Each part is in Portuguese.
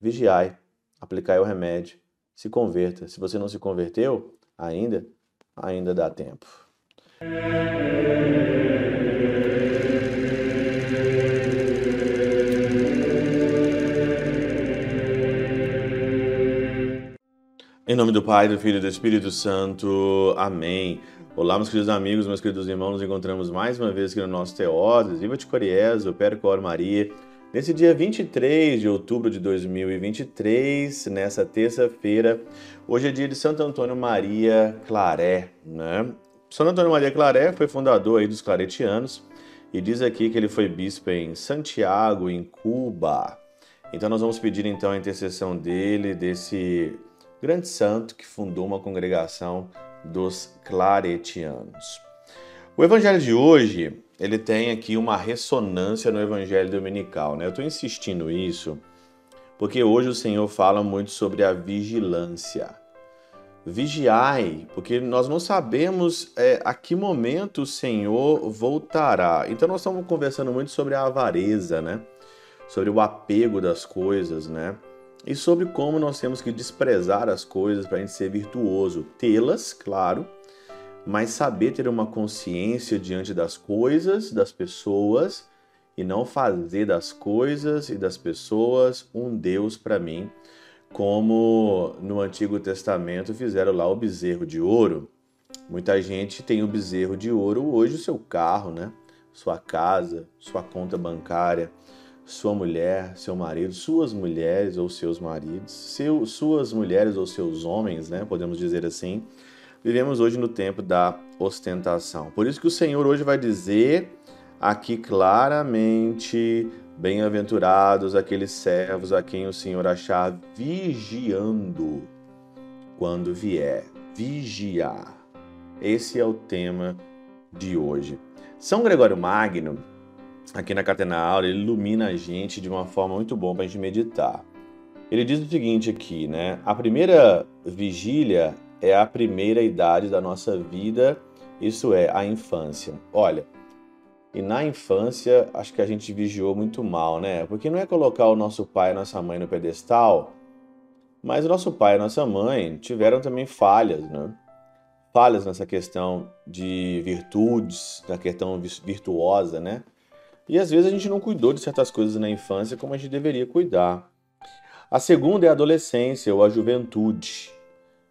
vigiai, aplicai o remédio, se converta. Se você não se converteu ainda, ainda dá tempo. Em nome do Pai, do Filho e do Espírito Santo. Amém. Olá, meus queridos amigos, meus queridos irmãos, nos encontramos mais uma vez aqui no nosso Teoses, Viva de Coriezo, Percor Maria, nesse dia 23 de outubro de 2023, nessa terça-feira. Hoje é dia de Santo Antônio Maria Claré, né? Santo Antônio Maria Claré foi fundador aí dos claretianos e diz aqui que ele foi bispo em Santiago, em Cuba. Então nós vamos pedir então a intercessão dele, desse grande santo que fundou uma congregação dos claretianos. O evangelho de hoje, ele tem aqui uma ressonância no evangelho dominical, né? Eu estou insistindo isso porque hoje o Senhor fala muito sobre a vigilância. Vigiai, porque nós não sabemos é, a que momento o Senhor voltará. Então nós estamos conversando muito sobre a avareza, né? Sobre o apego das coisas, né? e sobre como nós temos que desprezar as coisas para a gente ser virtuoso. Tê-las, claro, mas saber ter uma consciência diante das coisas, das pessoas, e não fazer das coisas e das pessoas um Deus para mim, como no Antigo Testamento fizeram lá o bezerro de ouro. Muita gente tem o bezerro de ouro hoje, o seu carro, né? Sua casa, sua conta bancária sua mulher, seu marido, suas mulheres ou seus maridos, seu, suas mulheres ou seus homens, né? Podemos dizer assim. Vivemos hoje no tempo da ostentação. Por isso que o Senhor hoje vai dizer aqui claramente: bem-aventurados aqueles servos a quem o Senhor achar vigiando quando vier. Vigiar. Esse é o tema de hoje. São Gregório Magno aqui na Catena Aula, ele ilumina a gente de uma forma muito boa para a gente meditar. Ele diz o seguinte aqui, né? A primeira vigília é a primeira idade da nossa vida, isso é, a infância. Olha, e na infância, acho que a gente vigiou muito mal, né? Porque não é colocar o nosso pai e nossa mãe no pedestal, mas o nosso pai e nossa mãe tiveram também falhas, né? Falhas nessa questão de virtudes, na questão virtuosa, né? E às vezes a gente não cuidou de certas coisas na infância como a gente deveria cuidar. A segunda é a adolescência ou a juventude.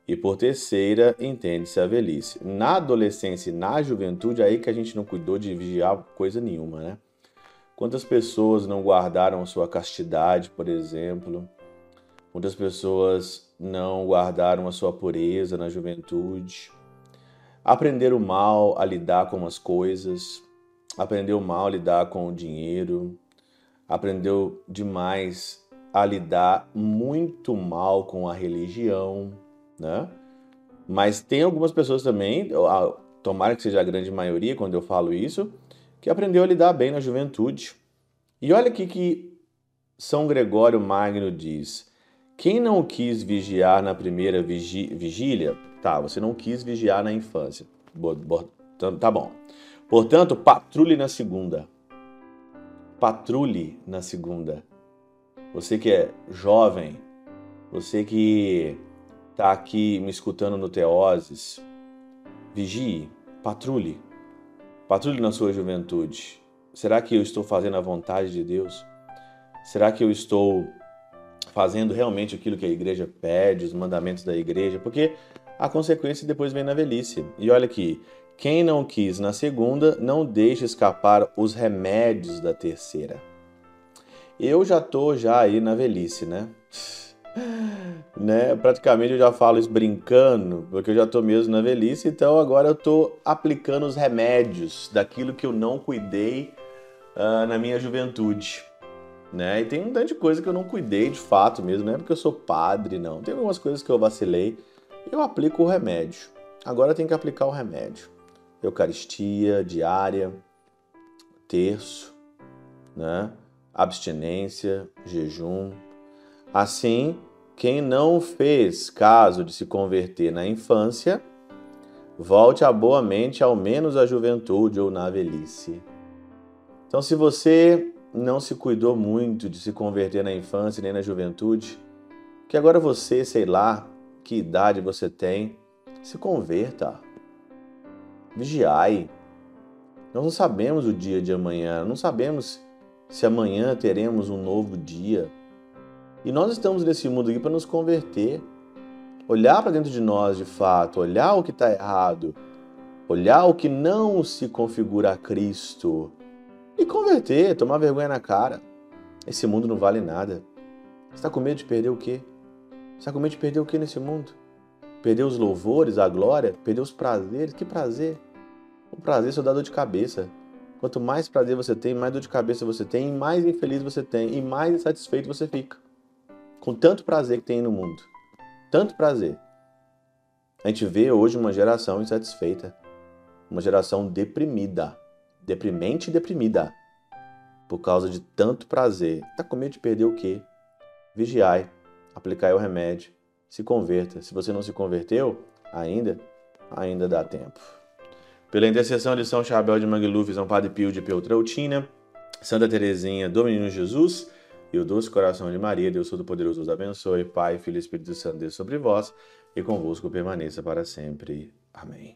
E por terceira, entende-se a velhice. Na adolescência e na juventude, aí que a gente não cuidou de vigiar coisa nenhuma, né? Quantas pessoas não guardaram sua castidade, por exemplo? Quantas pessoas não guardaram a sua pureza na juventude? Aprenderam mal a lidar com as coisas, aprendeu mal a lidar com o dinheiro, aprendeu demais a lidar muito mal com a religião, né? Mas tem algumas pessoas também, tomara que seja a grande maioria quando eu falo isso, que aprendeu a lidar bem na juventude. E olha aqui que São Gregório Magno diz: quem não quis vigiar na primeira vigília, tá, você não quis vigiar na infância. Tá bom. Portanto, patrulhe na segunda. Patrulhe na segunda. Você que é jovem, você que está aqui me escutando no Teoses, vigie, patrulhe. Patrulhe na sua juventude. Será que eu estou fazendo a vontade de Deus? Será que eu estou fazendo realmente aquilo que a igreja pede, os mandamentos da igreja? Porque a consequência depois vem na velhice. E olha aqui, quem não quis na segunda, não deixe escapar os remédios da terceira. Eu já tô já aí na velhice, né? Né? Praticamente eu já falo isso brincando, porque eu já tô mesmo na velhice, então agora eu tô aplicando os remédios daquilo que eu não cuidei uh, na minha juventude. Né? E tem um tanto de coisa que eu não cuidei de fato mesmo, não é porque eu sou padre, não. Tem algumas coisas que eu vacilei, eu aplico o remédio. Agora tem que aplicar o remédio. Eucaristia diária, terço, né? abstinência, jejum. Assim, quem não fez caso de se converter na infância, volte a boa mente ao menos à juventude ou na velhice. Então, se você não se cuidou muito de se converter na infância nem na juventude, que agora você, sei lá, que idade você tem, se converta. Vigiai. Nós não sabemos o dia de amanhã, não sabemos se amanhã teremos um novo dia. E nós estamos nesse mundo aqui para nos converter, olhar para dentro de nós de fato, olhar o que está errado, olhar o que não se configura a Cristo e converter, tomar vergonha na cara. Esse mundo não vale nada. Você está com medo de perder o quê? Você está com medo de perder o quê nesse mundo? Perder os louvores, a glória, perder os prazeres? Que prazer! O prazer só dá dor de cabeça. Quanto mais prazer você tem, mais dor de cabeça você tem, mais infeliz você tem e mais insatisfeito você fica. Com tanto prazer que tem no mundo. Tanto prazer. A gente vê hoje uma geração insatisfeita, uma geração deprimida deprimente e deprimida por causa de tanto prazer. Tá com medo de perder o quê? Vigiai, aplicai o remédio, se converta. Se você não se converteu ainda, ainda dá tempo. Pela intercessão de São Chabel de Mangluf, São Padre Pio de Peltrautina, Santa Teresinha do Menino Jesus e o doce coração de Maria, Deus Todo-Poderoso os abençoe. Pai, Filho e Espírito Santo, Deus sobre vós e convosco permaneça para sempre. Amém.